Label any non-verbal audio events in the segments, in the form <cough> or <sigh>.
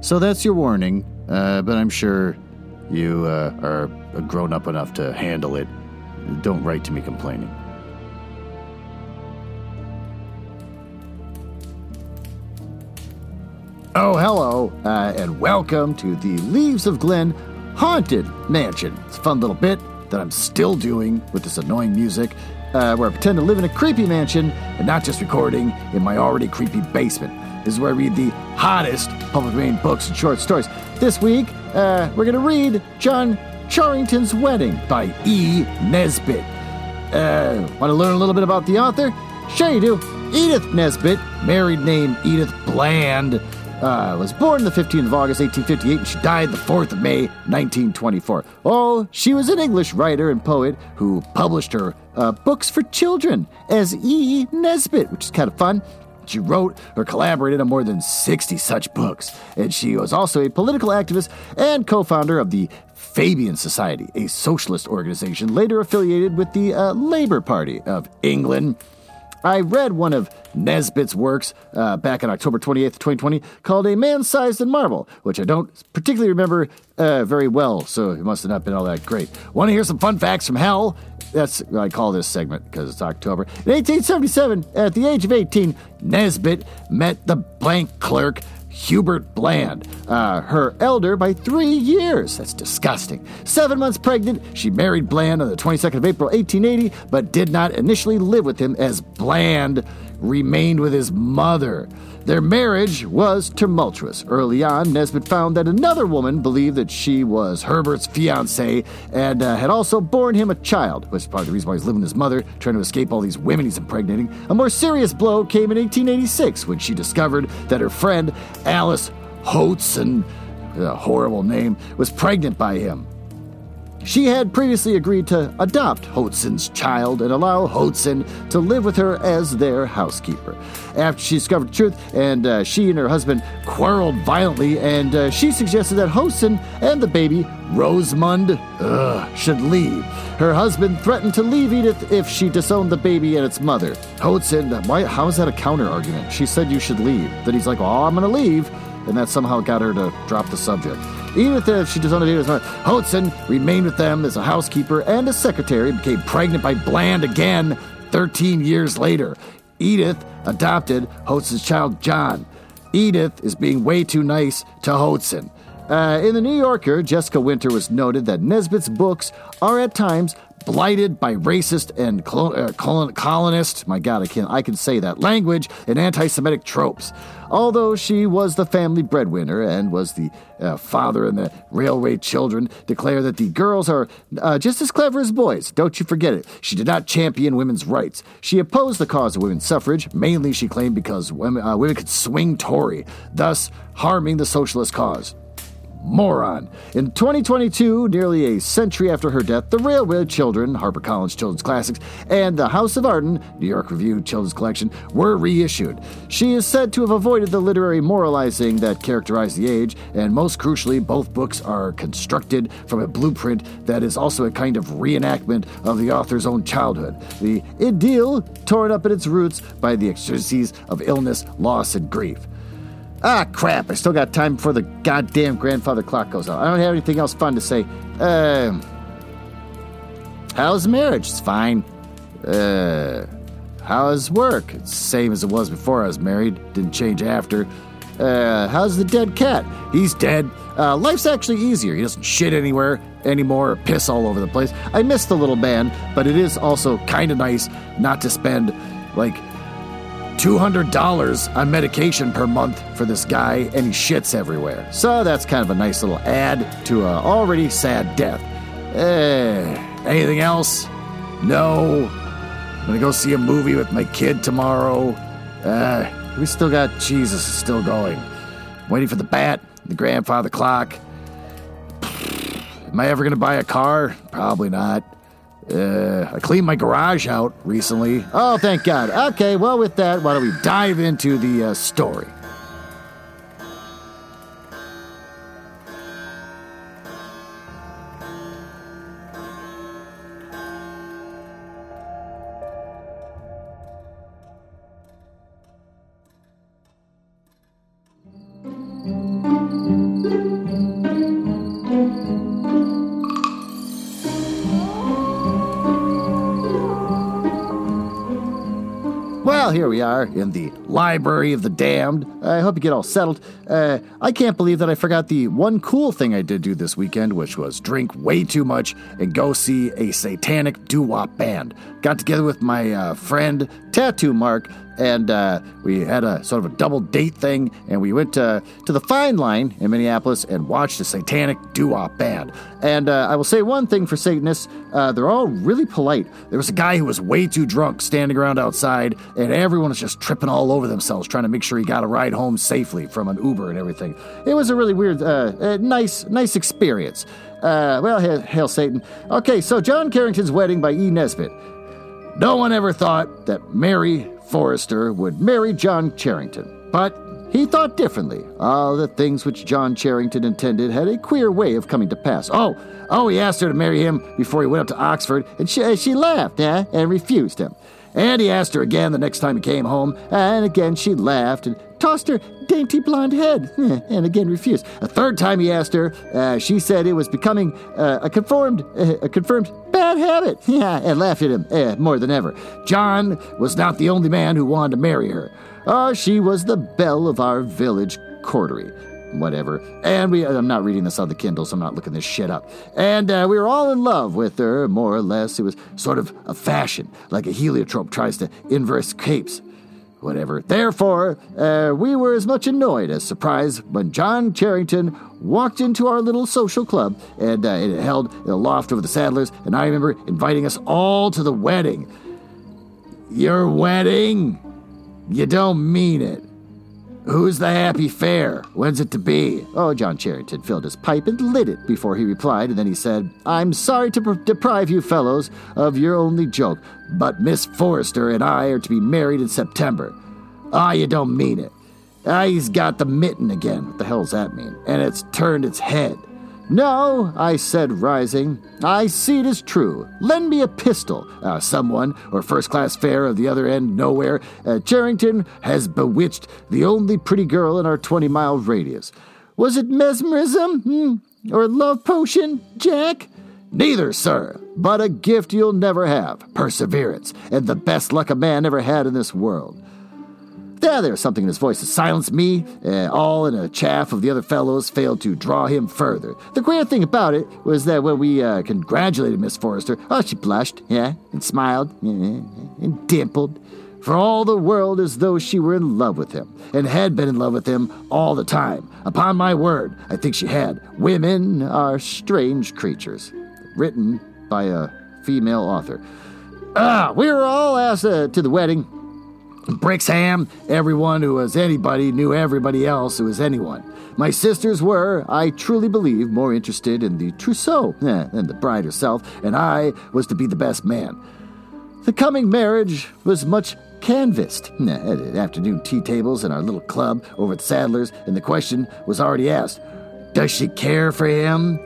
So that's your warning, uh, but I'm sure you uh, are grown up enough to handle it. Don't write to me complaining. Oh, hello, uh, and welcome to the Leaves of Glen Haunted Mansion. It's a fun little bit that I'm still doing with this annoying music, uh, where I pretend to live in a creepy mansion and not just recording in my already creepy basement. This is where I read the hottest public domain books and short stories. This week, uh, we're going to read John Charrington's Wedding by E. Nesbit. Uh, Want to learn a little bit about the author? Sure you do. Edith Nesbit, married name Edith Bland, uh, was born the 15th of August, 1858, and she died the 4th of May, 1924. Oh, she was an English writer and poet who published her uh, books for children as E. Nesbit, which is kind of fun. She wrote or collaborated on more than 60 such books, and she was also a political activist and co founder of the Fabian Society, a socialist organization later affiliated with the uh, Labour Party of England. I read one of Nesbit's works uh, back on October 28th, 2020, called A Man Sized in Marble, which I don't particularly remember uh, very well, so it must have not been all that great. Want to hear some fun facts from hell? That's what I call this segment because it's October. In 1877, at the age of 18, Nesbit met the bank clerk Hubert Bland, uh, her elder by three years. That's disgusting. Seven months pregnant, she married Bland on the 22nd of April, 1880, but did not initially live with him as Bland remained with his mother. Their marriage was tumultuous. Early on, Nesbit found that another woman believed that she was Herbert's fiancée and uh, had also borne him a child, which is part of the reason why he's living with his mother, trying to escape all these women he's impregnating. A more serious blow came in 1886 when she discovered that her friend, Alice Hoatson, a horrible name, was pregnant by him. She had previously agreed to adopt Hoatson's child and allow Hoatson to live with her as their housekeeper. After she discovered the truth, and uh, she and her husband quarreled violently, and uh, she suggested that Hoatson and the baby, Rosamund, should leave. Her husband threatened to leave Edith if she disowned the baby and its mother. Hoatson, why, how is that a counter argument? She said you should leave. Then he's like, well, I'm going to leave. And that somehow got her to drop the subject. Even if she disowned Edith's mother, Hoatson remained with them as a housekeeper and a secretary, became pregnant by Bland again 13 years later. Edith adopted Hoatson's child, John. Edith is being way too nice to Hoatson. Uh, in the New Yorker, Jessica Winter was noted that Nesbit's books are at times blighted by racist and colo- uh, colon- colonist, my God, I can I can say that language and anti-Semitic tropes. Although she was the family breadwinner and was the uh, father and the railway children, declare that the girls are uh, just as clever as boys. Don't you forget it. She did not champion women's rights. She opposed the cause of women's suffrage, mainly she claimed because women, uh, women could swing Tory, thus harming the socialist cause moron. In 2022, nearly a century after her death, The Railway Children, HarperCollins Children's Classics, and The House of Arden, New York Review Children's Collection, were reissued. She is said to have avoided the literary moralizing that characterized the age, and most crucially, both books are constructed from a blueprint that is also a kind of reenactment of the author's own childhood. The ideal torn up at its roots by the exigencies of illness, loss, and grief. Ah, crap. I still got time before the goddamn grandfather clock goes off. I don't have anything else fun to say. Um, how's marriage? It's fine. Uh, how's work? It's same as it was before I was married. Didn't change after. Uh, how's the dead cat? He's dead. Uh, life's actually easier. He doesn't shit anywhere anymore or piss all over the place. I miss the little man, but it is also kind of nice not to spend like $200 on medication per month for this guy, and he shits everywhere. So that's kind of a nice little add to an already sad death. Eh, anything else? No. I'm gonna go see a movie with my kid tomorrow. Uh, we still got Jesus is still going. Waiting for the bat. the grandfather clock. Am I ever to buy a car? Probably not. Uh, I cleaned my garage out recently. Oh, thank God. Okay, well, with that, why don't we dive into the uh, story? Are in the Library of the Damned. I hope you get all settled. Uh, I can't believe that I forgot the one cool thing I did do this weekend, which was drink way too much and go see a satanic doo wop band. Got together with my uh, friend Tattoo Mark, and uh, we had a sort of a double date thing, and we went to, to the Fine Line in Minneapolis and watched a satanic doo-wop band. And uh, I will say one thing for Satanists, uh, they're all really polite. There was a guy who was way too drunk standing around outside, and everyone was just tripping all over themselves trying to make sure he got a ride home safely from an Uber and everything. It was a really weird, uh, uh, nice, nice experience. Uh, well, hail, hail Satan. Okay, so John Charrington's Wedding by E. Nesbit. No one ever thought that Mary Forrester would marry John Charrington, but he thought differently. All the things which John Charrington intended had a queer way of coming to pass. Oh, oh, he asked her to marry him before he went up to Oxford, and she, she laughed, eh, and refused him. And he asked her again the next time he came home, and again she laughed and tossed her dainty blonde head, <laughs> and again refused. A third time he asked her, uh, she said it was becoming uh, a confirmed, uh, <laughs> a confirmed bad habit, <laughs> yeah, and laughed at him uh, more than ever. John was not the only man who wanted to marry her. Oh, she was the belle of our village coterie whatever. And we, I'm not reading this on the Kindle, so I'm not looking this shit up. And uh, we were all in love with her, more or less. It was sort of a fashion, like a heliotrope tries to inverse capes. Whatever. Therefore, uh, we were as much annoyed as surprised when John Charrington walked into our little social club, and uh, it held in a loft over the Saddlers. and I remember inviting us all to the wedding. Your wedding? You don't mean it. Who's the happy fair? When's it to be? Oh, John Charrington filled his pipe and lit it before he replied, and then he said, I'm sorry to deprive you fellows of your only joke, but Miss Forrester and I are to be married in September. Ah, you don't mean it. Ah, he's got the mitten again. What the hell's that mean? And it's turned its head. No, I said, rising. I see it is true. Lend me a pistol. Uh, someone, or first class fare of the other end, nowhere. Uh, Charrington has bewitched the only pretty girl in our 20 mile radius. Was it mesmerism? Hmm? Or love potion, Jack? Neither, sir, but a gift you'll never have perseverance, and the best luck a man ever had in this world. There, was something in his voice that silenced me. Uh, all in a chaff of the other fellows failed to draw him further. The queer thing about it was that when we uh, congratulated Miss Forrester, oh, she blushed, yeah, and smiled, and dimpled, for all the world as though she were in love with him, and had been in love with him all the time. Upon my word, I think she had. Women are strange creatures. Written by a female author. Ah, we were all asked uh, to the wedding. Brixham, everyone who was anybody knew everybody else who was anyone. My sisters were, I truly believe, more interested in the trousseau eh, than the bride herself, and I was to be the best man. The coming marriage was much canvassed eh, at afternoon tea tables in our little club over at Sadler's, and the question was already asked Does she care for him?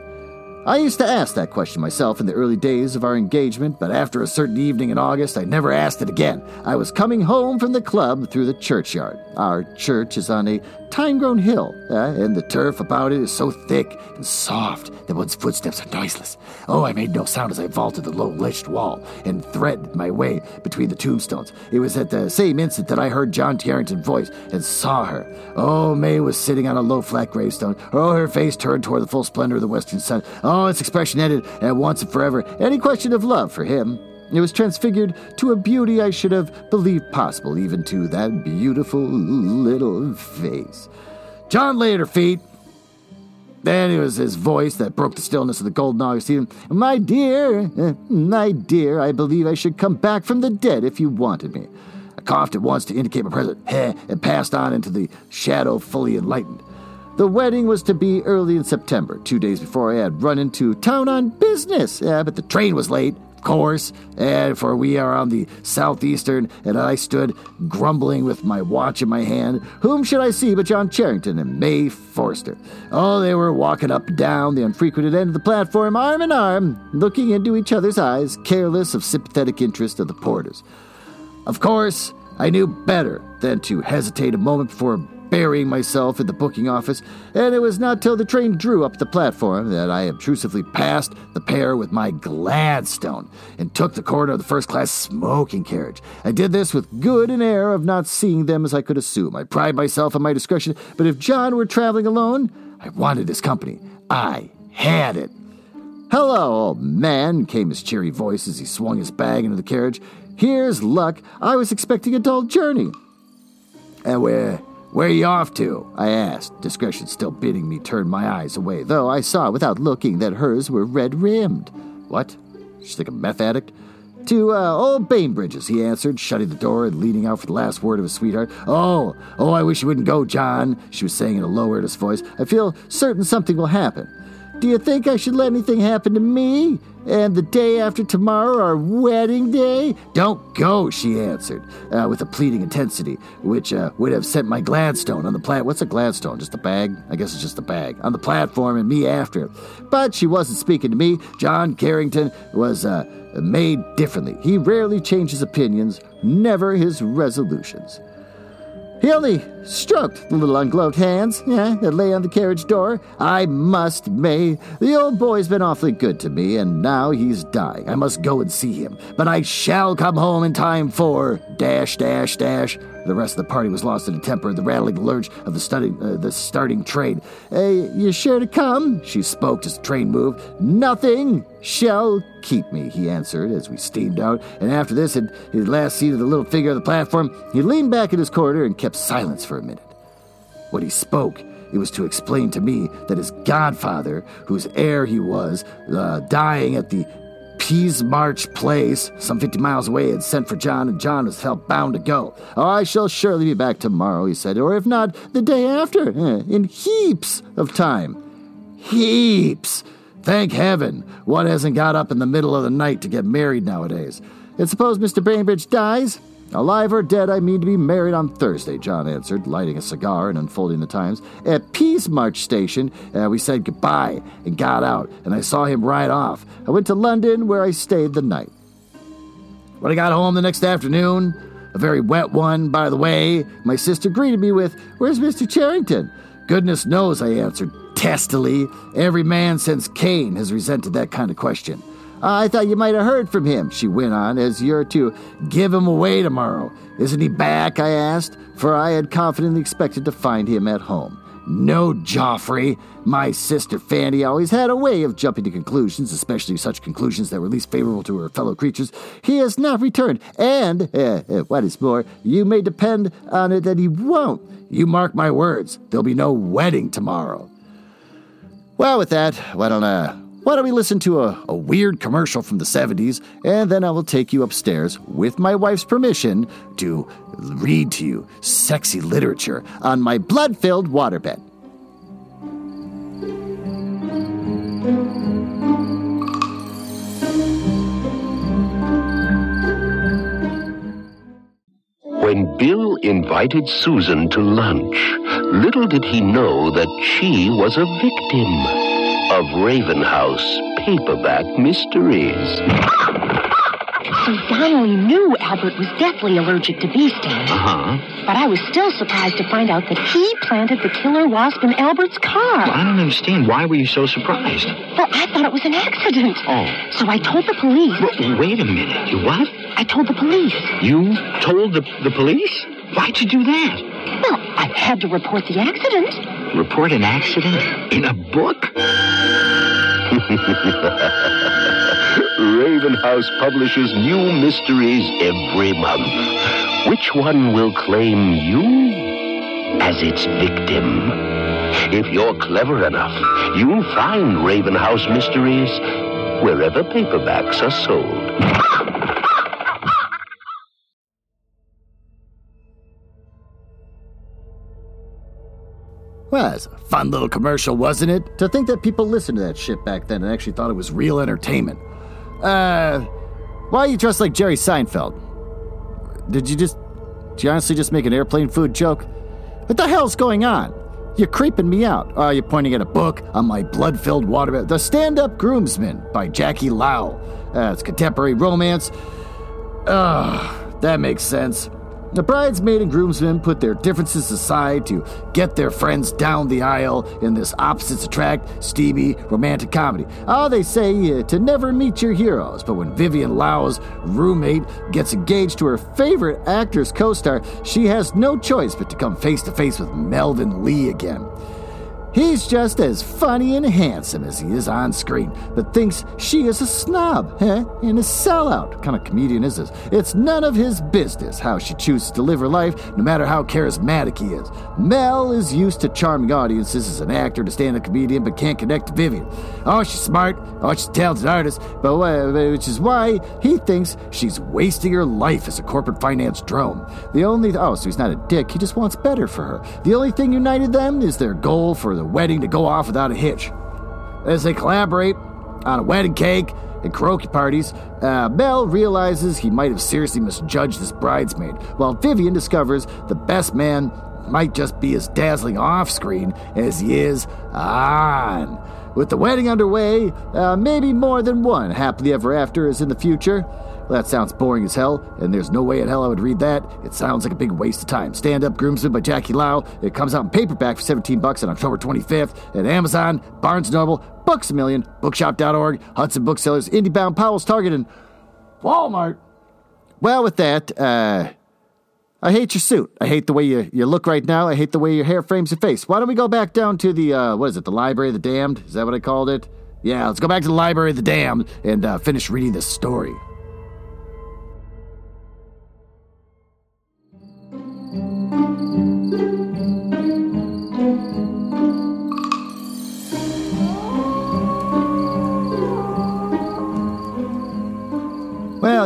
I used to ask that question myself in the early days of our engagement, but after a certain evening in August, I never asked it again. I was coming home from the club through the churchyard. Our church is on a time grown hill, uh, and the turf about it is so thick and soft that one's footsteps are noiseless. Oh, I made no sound as I vaulted the low ledged wall and threaded my way between the tombstones. It was at the same instant that I heard John Charrington's voice and saw her. Oh, May was sitting on a low flat gravestone. Oh, her face turned toward the full splendor of the western sun. Oh, its expression ended at once and forever any question of love for him. It was transfigured to a beauty I should have believed possible, even to that beautiful little face. John lay at her feet. Then it was his voice that broke the stillness of the golden August evening. My dear, my dear, I believe I should come back from the dead if you wanted me. I coughed at once to indicate my presence, <laughs> and passed on into the shadow fully enlightened. The wedding was to be early in September, two days before I had run into town on business. Yeah, but the train was late, of course, and for we are on the southeastern, and I stood grumbling with my watch in my hand. Whom should I see but John Charrington and May Forster? Oh, they were walking up and down the unfrequented end of the platform, arm in arm, looking into each other's eyes, careless of sympathetic interest of the porters. Of course, I knew better than to hesitate a moment before burying myself in the booking office, and it was not till the train drew up the platform that I obtrusively passed the pair with my Gladstone and took the corner of the first class smoking carriage. I did this with good an air of not seeing them as I could assume. I pride myself on my discretion, but if John were traveling alone, I wanted his company. I had it. Hello, old man, came his cheery voice as he swung his bag into the carriage. Here's luck. I was expecting a dull journey. And where where are you off to? I asked, discretion still bidding me turn my eyes away, though I saw without looking that hers were red rimmed. What? She's like a meth addict? To uh, old Bainbridge's, he answered, shutting the door and leaning out for the last word of his sweetheart. Oh, oh, I wish you wouldn't go, John, she was saying in a low, earnest voice. I feel certain something will happen. Do you think I should let anything happen to me? And the day after tomorrow, our wedding day? Don't go, she answered, uh, with a pleading intensity, which uh, would have sent my Gladstone on the plat. What's a Gladstone? Just a bag? I guess it's just a bag. On the platform and me after. But she wasn't speaking to me. John Charrington was uh, made differently. He rarely changed his opinions, never his resolutions. He only stroked the little ungloved hands yeah, that lay on the carriage door. I must, May. The old boy's been awfully good to me, and now he's dying. I must go and see him. But I shall come home in time for dash, dash, dash. The rest of the party was lost in a temper at the rattling lurch of the, study, uh, the starting train. Uh, you sure to come? She spoke as the train moved. Nothing shall keep me, he answered as we steamed out. And after this, in his last seat of the little figure on the platform, he leaned back in his corner and kept silence for a minute. When he spoke, it was to explain to me that his godfather, whose heir he was, uh, dying at the Peasmarsh Place, some 50 miles away, had sent for John, and John was felt bound to go. Oh, I shall surely be back tomorrow, he said, or if not, the day after, in heaps of time. Heaps! Thank heaven, one hasn't got up in the middle of the night to get married nowadays. And suppose Mr. Bainbridge dies? Alive or dead, I mean to be married on Thursday, John answered, lighting a cigar and unfolding the Times. At Peasmarsh Station, uh, we said goodbye and got out, and I saw him ride off. I went to London, where I stayed the night. When I got home the next afternoon, a very wet one, by the way, my sister greeted me with, Where's Mr. Charrington? Goodness knows, I answered testily. Every man since Cain has resented that kind of question. I thought you might have heard from him, she went on, as you're to give him away tomorrow. Isn't he back? I asked, for I had confidently expected to find him at home. No, Geoffrey. My sister Fanny always had a way of jumping to conclusions, especially such conclusions that were least favorable to her fellow creatures. He has not returned, and, uh, uh, what is more, you may depend on it that he won't. You mark my words, there'll be no wedding tomorrow. Well, with that, why don't uh, why don't we listen to a, a weird commercial from the 70s, and then I will take you upstairs, with my wife's permission, to read to you sexy literature on my blood filled waterbed. When Bill invited Susan to lunch, little did he know that she was a victim of Ravenhouse Paperback Mysteries. So Donnelly knew Albert was deathly allergic to bee stings. Uh-huh. But I was still surprised to find out that he planted the killer wasp in Albert's car. Well, I don't understand. Why were you so surprised? Well, I thought it was an accident. Oh. So I told the police. Well, wait a minute. You what? I told the police. You told the, the police? Why'd you do that? Well, I had to report the accident. Report an accident in a book? <laughs> Raven House publishes new mysteries every month. Which one will claim you as its victim? If you're clever enough, you'll find Raven House Mysteries wherever paperbacks are sold. Well, it's a fun little commercial, wasn't it? To think that people listened to that shit back then and actually thought it was real entertainment. Uh, why are you dressed like Jerry Seinfeld? Did you just, did you honestly just make an airplane food joke? What the hell's going on? You're creeping me out. Oh, you're pointing at a book on my blood filled water. The Stand Up Groomsman by Jackie Lau. Uh, it's contemporary romance. Ugh, that makes sense. The bridesmaid and groomsmen put their differences aside to get their friends down the aisle in this opposites attract, steamy, romantic comedy. Oh, they say uh, to never meet your heroes, but when Vivian Lau's roommate gets engaged to her favorite actor's co star, she has no choice but to come face to face with Melvin Lee again. He's just as funny and handsome as he is on screen, but thinks she is a snob, eh? And a sellout. What kind of comedian is this? It's none of his business how she chooses to live her life, no matter how charismatic he is. Mel is used to charming audiences as an actor to stand up comedian, but can't connect to Vivian. Oh, she's smart. Oh, she's a talented artist, but which is why he thinks she's wasting her life as a corporate finance drone. The only oh, so he's not a dick. He just wants better for her. The only thing united them is their goal for the the wedding to go off without a hitch. As they collaborate on a wedding cake and karaoke parties, uh, Mel realizes he might have seriously misjudged this bridesmaid, while Vivian discovers the best man might just be as dazzling off screen as he is on. With the wedding underway, uh, maybe more than one happily ever after is in the future. Well, that sounds boring as hell, and there's no way in hell I would read that. It sounds like a big waste of time. Stand Up Groomsman by Jackie Lau. It comes out in paperback for 17 bucks on October 25th at Amazon, Barnes Noble, Books a Million, Bookshop.org, Hudson Booksellers, IndieBound, Powell's, Target, and Walmart. Well, with that, uh, I hate your suit. I hate the way you, you look right now. I hate the way your hair frames your face. Why don't we go back down to the, uh, what is it, the Library of the Damned? Is that what I called it? Yeah, let's go back to the Library of the Damned and uh, finish reading this story.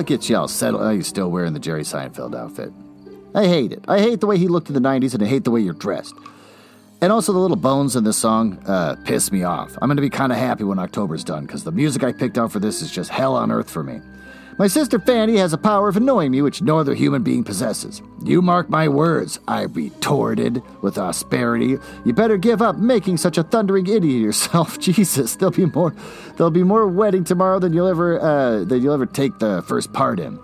Well, it gets you all settled. Oh, you're still wearing the Jerry Seinfeld outfit. I hate it. I hate the way he looked in the 90s, and I hate the way you're dressed. And also, the little bones in this song uh, piss me off. I'm going to be kind of happy when October's done, because the music I picked out for this is just hell on earth for me. My sister Fanny has a power of annoying me which no other human being possesses. You mark my words, I retorted with asperity. You better give up making such a thundering idiot yourself. <laughs> Jesus, there'll be more there'll be more wedding tomorrow than you'll ever uh, than you'll ever take the first part in.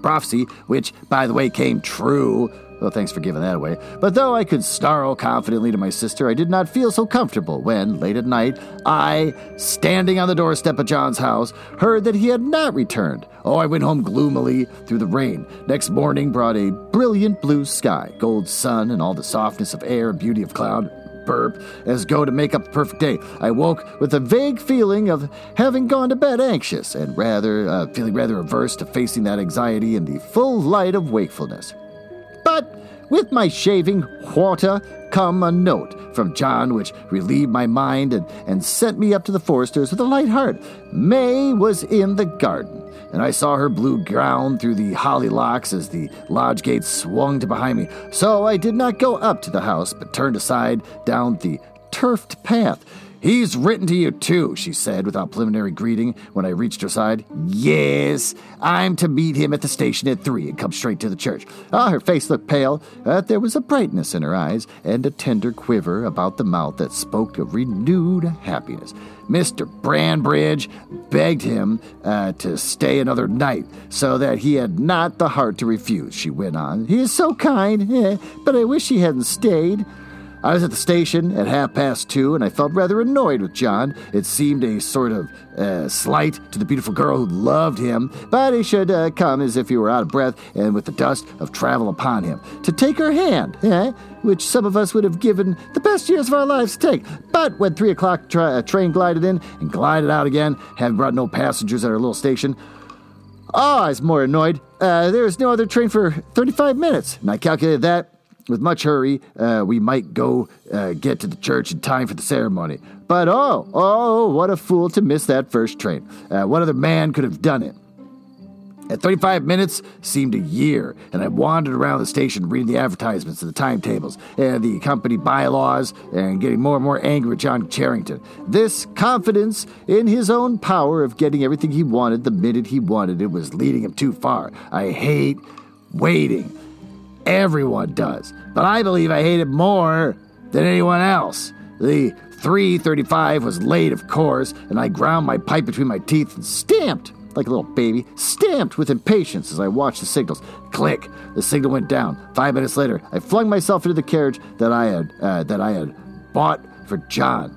Prophecy, which by the way came true well, thanks for giving that away. But though I could snarl confidently to my sister, I did not feel so comfortable when, late at night, I, standing on the doorstep of John's house, heard that he had not returned. Oh, I went home gloomily through the rain. Next morning brought a brilliant blue sky, gold sun, and all the softness of air and beauty of cloud burp as go to make up the perfect day. I woke with a vague feeling of having gone to bed anxious and rather uh, feeling rather averse to facing that anxiety in the full light of wakefulness. With my shaving water come a note from John which relieved my mind and, and sent me up to the Foresters with a light heart. May was in the garden, and I saw her blue gown through the hollyhocks as the lodge gate swung to behind me. So I did not go up to the house, but turned aside down the turfed path He's written to you too, she said without preliminary greeting when I reached her side. Yes, I'm to meet him at the station at three and come straight to the church. Ah, her face looked pale, but there was a brightness in her eyes and a tender quiver about the mouth that spoke of renewed happiness. Mr. Bainbridge begged him uh, to stay another night so that he had not the heart to refuse, she went on. He is so kind, eh, but I wish he hadn't stayed. I was at the station at half past two, and I felt rather annoyed with John. It seemed a sort of uh, slight to the beautiful girl who loved him, but he should uh, come as if he were out of breath and with the dust of travel upon him. To take her hand, eh? Which some of us would have given the best years of our lives to take. But when three o'clock tra- uh, train glided in and glided out again, having brought no passengers at our little station, oh, I was more annoyed. Uh, there was no other train for 35 minutes, and I calculated that with much hurry, uh, we might go uh, get to the church in time for the ceremony. But oh, oh, what a fool to miss that first train. Uh, what other man could have done it? At 35 minutes seemed a year, and I wandered around the station reading the advertisements and the timetables and the company bylaws and getting more and more angry with John Charrington. This confidence in his own power of getting everything he wanted the minute he wanted it was leading him too far. I hate waiting. Everyone does. But I believe I hate it more than anyone else. The 335 was late, of course, and I ground my pipe between my teeth and stamped like a little baby, stamped with impatience as I watched the signals. Click! The signal went down. Five minutes later, I flung myself into the carriage that I had uh, that I had bought for John.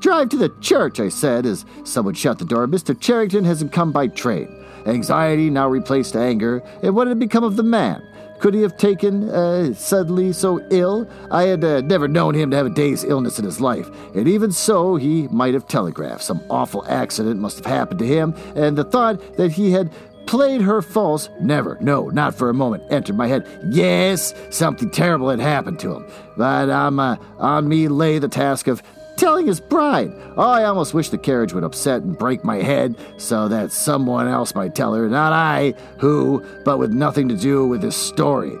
Drive to the church, I said as someone shut the door. Mr. Charrington hasn't come by train. Anxiety now replaced anger, and what had become of the man? Could he have taken uh, suddenly so ill? I had uh, never known him to have a day's illness in his life, and even so, he might have telegraphed. Some awful accident must have happened to him, and the thought that he had played her false never, no, not for a moment, entered my head. Yes, something terrible had happened to him, but um, uh, on me lay the task of telling his bride. Oh, I almost wish the carriage would upset and break my head so that someone else might tell her, not I, who, but with nothing to do with this story.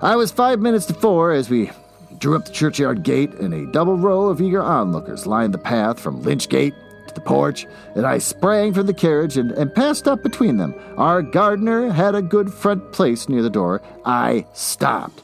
I was five minutes to four as we drew up the churchyard gate, and a double row of eager onlookers lined the path from Lynch Gate to the porch, and I sprang from the carriage and, and passed up between them. Our gardener had a good front place near the door. I stopped.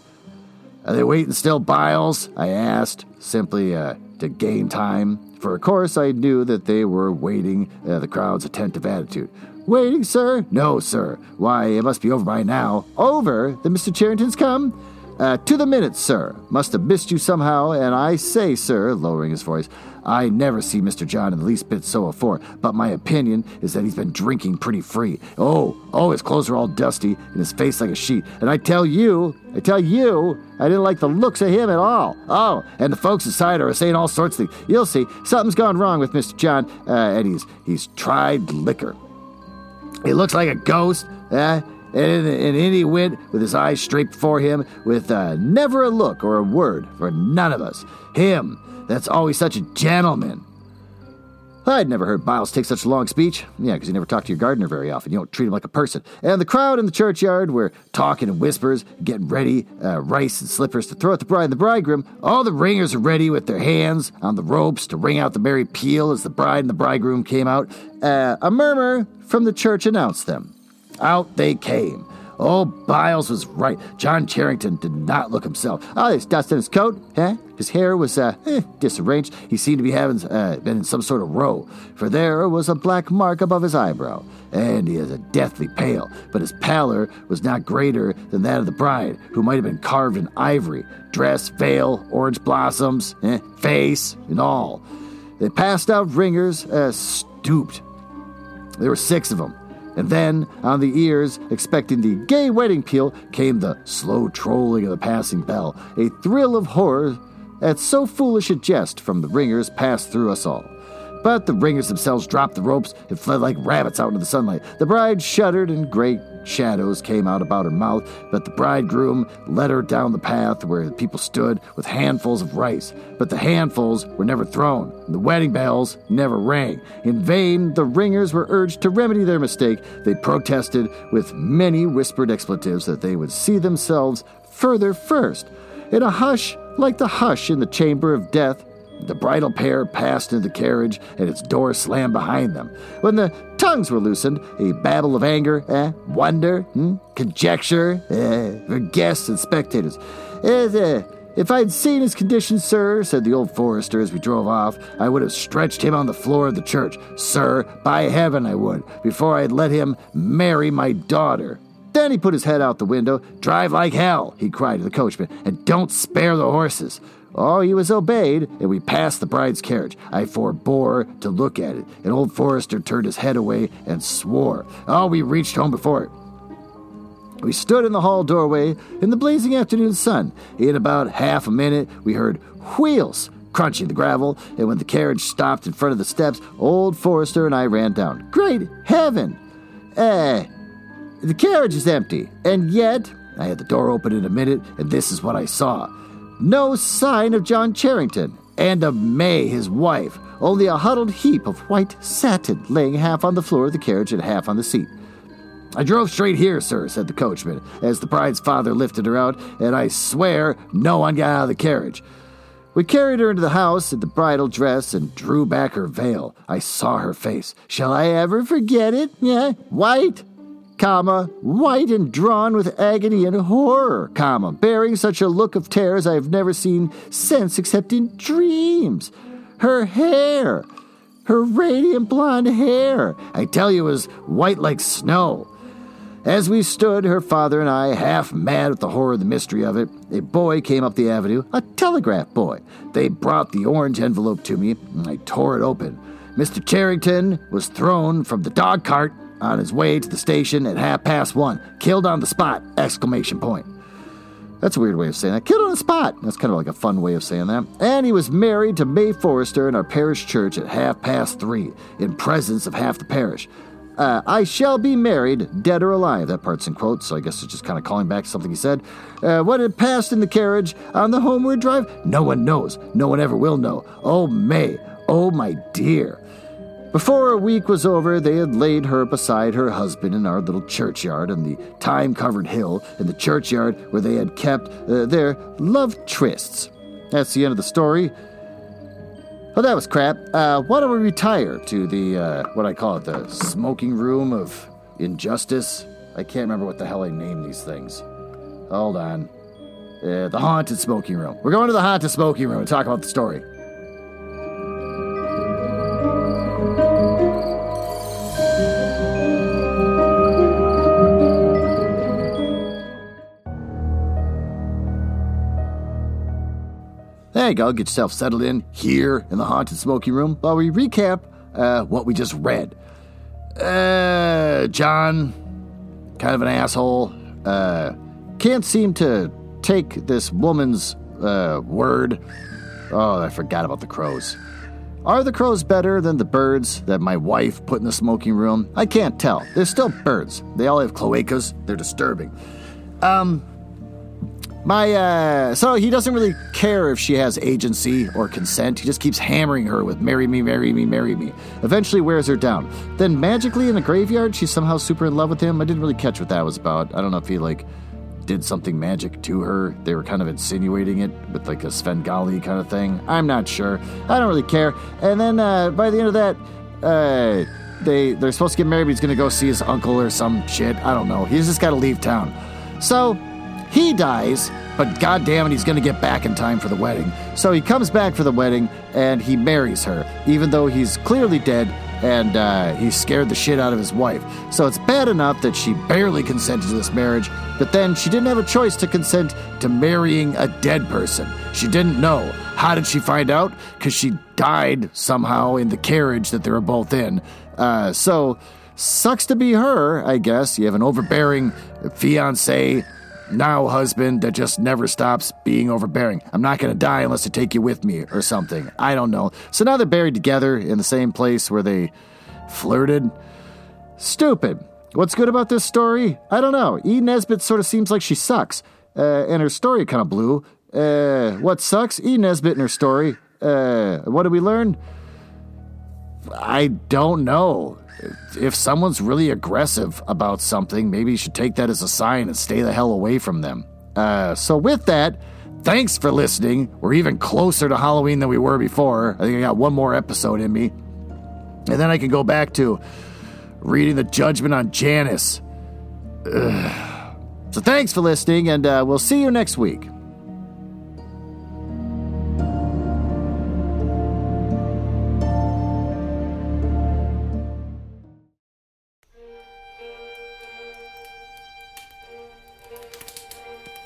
Are they waiting still, Biles? I asked, simply uh, to gain time, for of course I knew that they were waiting uh, the crowd's attentive attitude. Waiting, sir? No, sir. Why, it must be over by now. Over? Then Mr. Charrington's come? Uh, to the minute, sir. Must have missed you somehow, and I say, sir, lowering his voice, I never see Mr. John in the least bit so afore, but my opinion is that he's been drinking pretty free. Oh, oh, his clothes are all dusty, and his face like a sheet. And I tell you, I tell you, I didn't like the looks of him at all. Oh, and the folks inside are saying all sorts of things. You'll see, something's gone wrong with Mr. John, uh, and he's he's tried liquor. He looks like a ghost, eh? And, and in he went with his eyes straight before him, with uh, never a look or a word for none of us. Him, that's always such a gentleman. I'd never heard Biles take such a long speech. Yeah, because you never talk to your gardener very often. You don't treat him like a person. And the crowd in the churchyard were talking in whispers, getting ready, uh, rice and slippers to throw at the bride and the bridegroom. All the ringers are ready with their hands on the ropes to ring out the merry peal as the bride and the bridegroom came out. Uh, a murmur from the church announced them. Out they came. Oh, Biles was right. John Charrington did not look himself. Oh, there's dust in his coat, huh? His hair was uh, eh, disarranged. He seemed to be having uh, been in some sort of row, for there was a black mark above his eyebrow, and he is a deathly pale. But his pallor was not greater than that of the bride, who might have been carved in ivory, dress, veil, orange blossoms, eh, face, and all. They passed out ringers, uh, stooped. There were six of them. And then, on the ears, expecting the gay wedding peal, came the slow trolling of the passing bell. A thrill of horror at so foolish a jest from the ringers passed through us all. But the ringers themselves dropped the ropes and fled like rabbits out into the sunlight. The bride shuddered, and great shadows came out about her mouth. But the bridegroom led her down the path where the people stood with handfuls of rice. But the handfuls were never thrown, and the wedding bells never rang. In vain, the ringers were urged to remedy their mistake. They protested with many whispered expletives that they would see themselves further first. In a hush like the hush in the chamber of death, the bridal pair passed into the carriage, and its door slammed behind them. When the tongues were loosened, a babble of anger, eh, wonder, hmm, conjecture, eh, for guests and spectators. Eh, eh, if I'd seen his condition, sir, said the old forester as we drove off, I would have stretched him on the floor of the church. Sir, by heaven I would, before I'd let him marry my daughter. Then he put his head out the window. Drive like hell, he cried to the coachman, and don't spare the horses. Oh, he was obeyed, and we passed the bride's carriage. I forbore to look at it, and old Forrester turned his head away and swore. Oh, we reached home before it. We stood in the hall doorway in the blazing afternoon sun. In about half a minute, we heard wheels crunching the gravel, and when the carriage stopped in front of the steps, old Forrester and I ran down. Great heaven! Eh, the carriage is empty, and yet I had the door open in a minute, and this is what I saw. No sign of John Charrington and of May, his wife, only a huddled heap of white satin laying half on the floor of the carriage and half on the seat. I drove straight here, sir, said the coachman, as the bride's father lifted her out, and I swear no one got out of the carriage. We carried her into the house in the bridal dress and drew back her veil. I saw her face. Shall I ever forget it? Yeah, white, comma, white and drawn with agony and horror, comma, bearing such a look of terror as I have never seen since except in dreams. Her hair, her radiant blonde hair, I tell you, was white like snow. As we stood, her father and I, half mad with the horror and the mystery of it, a boy came up the avenue, a telegraph boy. They brought the orange envelope to me, and I tore it open. Mr. Charrington was thrown from the dog cart on his way to the station at half past one. Killed on the spot! Exclamation point. That's a weird way of saying that. Killed on the spot. That's kind of like a fun way of saying that. And he was married to May Forrester in our parish church at half past three, in presence of half the parish. Uh, I shall be married, dead or alive. That part's in quotes, so I guess it's just kind of calling back something he said. Uh, what had passed in the carriage on the homeward drive? No one knows. No one ever will know. Oh, May. Oh, my dear. Before a week was over, they had laid her beside her husband in our little churchyard on the time covered hill in the churchyard where they had kept uh, their love trysts. That's the end of the story. Oh, that was crap. Uh, why don't we retire to the, uh, what I call it, the smoking room of injustice? I can't remember what the hell I named these things. Hold on. Uh, the haunted smoking room. We're going to the haunted smoking room and talk about the story. You go. Get yourself settled in here in the haunted smoking room while we recap uh, what we just read. Uh, John, kind of an asshole, uh, can't seem to take this woman's uh, word. Oh, I forgot about the crows. Are the crows better than the birds that my wife put in the smoking room? I can't tell. They're still birds. They all have cloacas. They're disturbing. Um, my uh so he doesn't really care if she has agency or consent. He just keeps hammering her with marry me, marry me, marry me. Eventually wears her down. Then magically in the graveyard she's somehow super in love with him. I didn't really catch what that was about. I don't know if he like did something magic to her. They were kind of insinuating it with like a Svengali kind of thing. I'm not sure. I don't really care. And then uh by the end of that uh they they're supposed to get married, but he's gonna go see his uncle or some shit. I don't know. He's just gotta leave town. So he dies, but goddamn it, he's going to get back in time for the wedding. So he comes back for the wedding and he marries her, even though he's clearly dead and uh, he scared the shit out of his wife. So it's bad enough that she barely consented to this marriage, but then she didn't have a choice to consent to marrying a dead person. She didn't know. How did she find out? Because she died somehow in the carriage that they were both in. Uh, so sucks to be her, I guess. You have an overbearing fiance now husband that just never stops being overbearing. I'm not going to die unless I take you with me or something. I don't know. So now they're buried together in the same place where they flirted. Stupid. What's good about this story? I don't know. E. Nesbit sort of seems like she sucks. Uh, and her story kind of blew. Uh, what sucks? E. Nesbit and her story. Uh, what did we learn? I don't know. If someone's really aggressive about something, maybe you should take that as a sign and stay the hell away from them. Uh, so, with that, thanks for listening. We're even closer to Halloween than we were before. I think I got one more episode in me. And then I can go back to reading the judgment on Janice. Ugh. So, thanks for listening, and uh, we'll see you next week.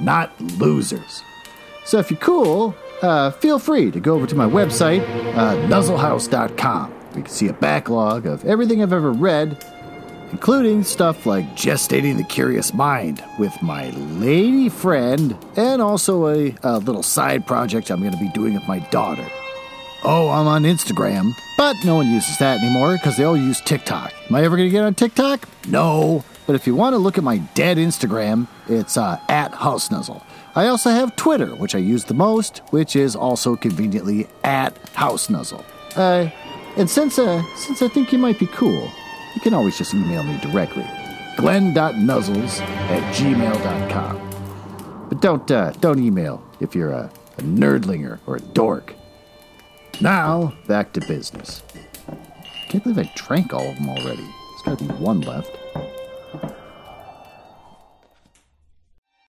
not losers. So if you're cool, uh, feel free to go over to my website, uh, nuzzlehouse.com. You can see a backlog of everything I've ever read, including stuff like gestating the curious mind with my lady friend, and also a, a little side project I'm going to be doing with my daughter. Oh, I'm on Instagram, but no one uses that anymore because they all use TikTok. Am I ever going to get on TikTok? No. But if you want to look at my dead Instagram, it's uh, at Housenuzzle. I also have Twitter, which I use the most, which is also conveniently at Housenuzzle. Uh, and since uh, since I think you might be cool, you can always just email me directly. Glenn.nuzzles at gmail.com. But don't uh, don't email if you're a, a nerdlinger or a dork. Now, back to business. Can't believe I drank all of them already. There's gotta be one left.